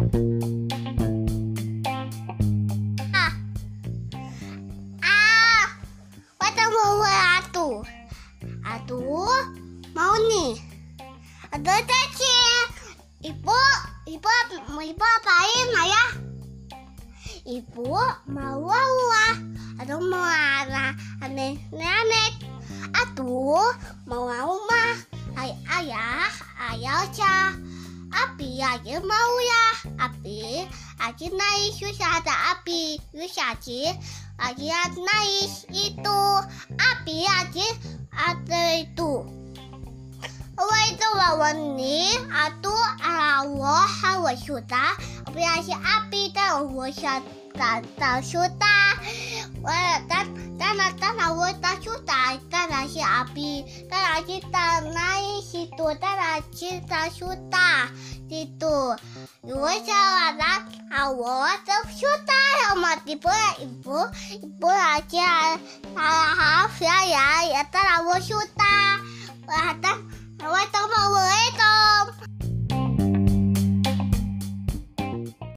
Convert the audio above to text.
Ah. Ah. Mau. Ibu, apain ayah? Ibu mau apa? Atau mau? Atu mau rumah. Ay, ayah, ayah ca. Api aja mau ya. Aja naik susah ada api. Susah sih. Aja naik itu. Api aja ada itu. Wai itu lawan ni atu Allah hawa syuta api aja api ta Allah syuta ta syuta Wah tan tan tan Allah ta syuta tan aja api tan aja ta naik situ tan aja ta syuta situ Dua salah Allah ta syuta sama tipe ibu ibu aja salah ya ya ya tan Allah syuta Wah tan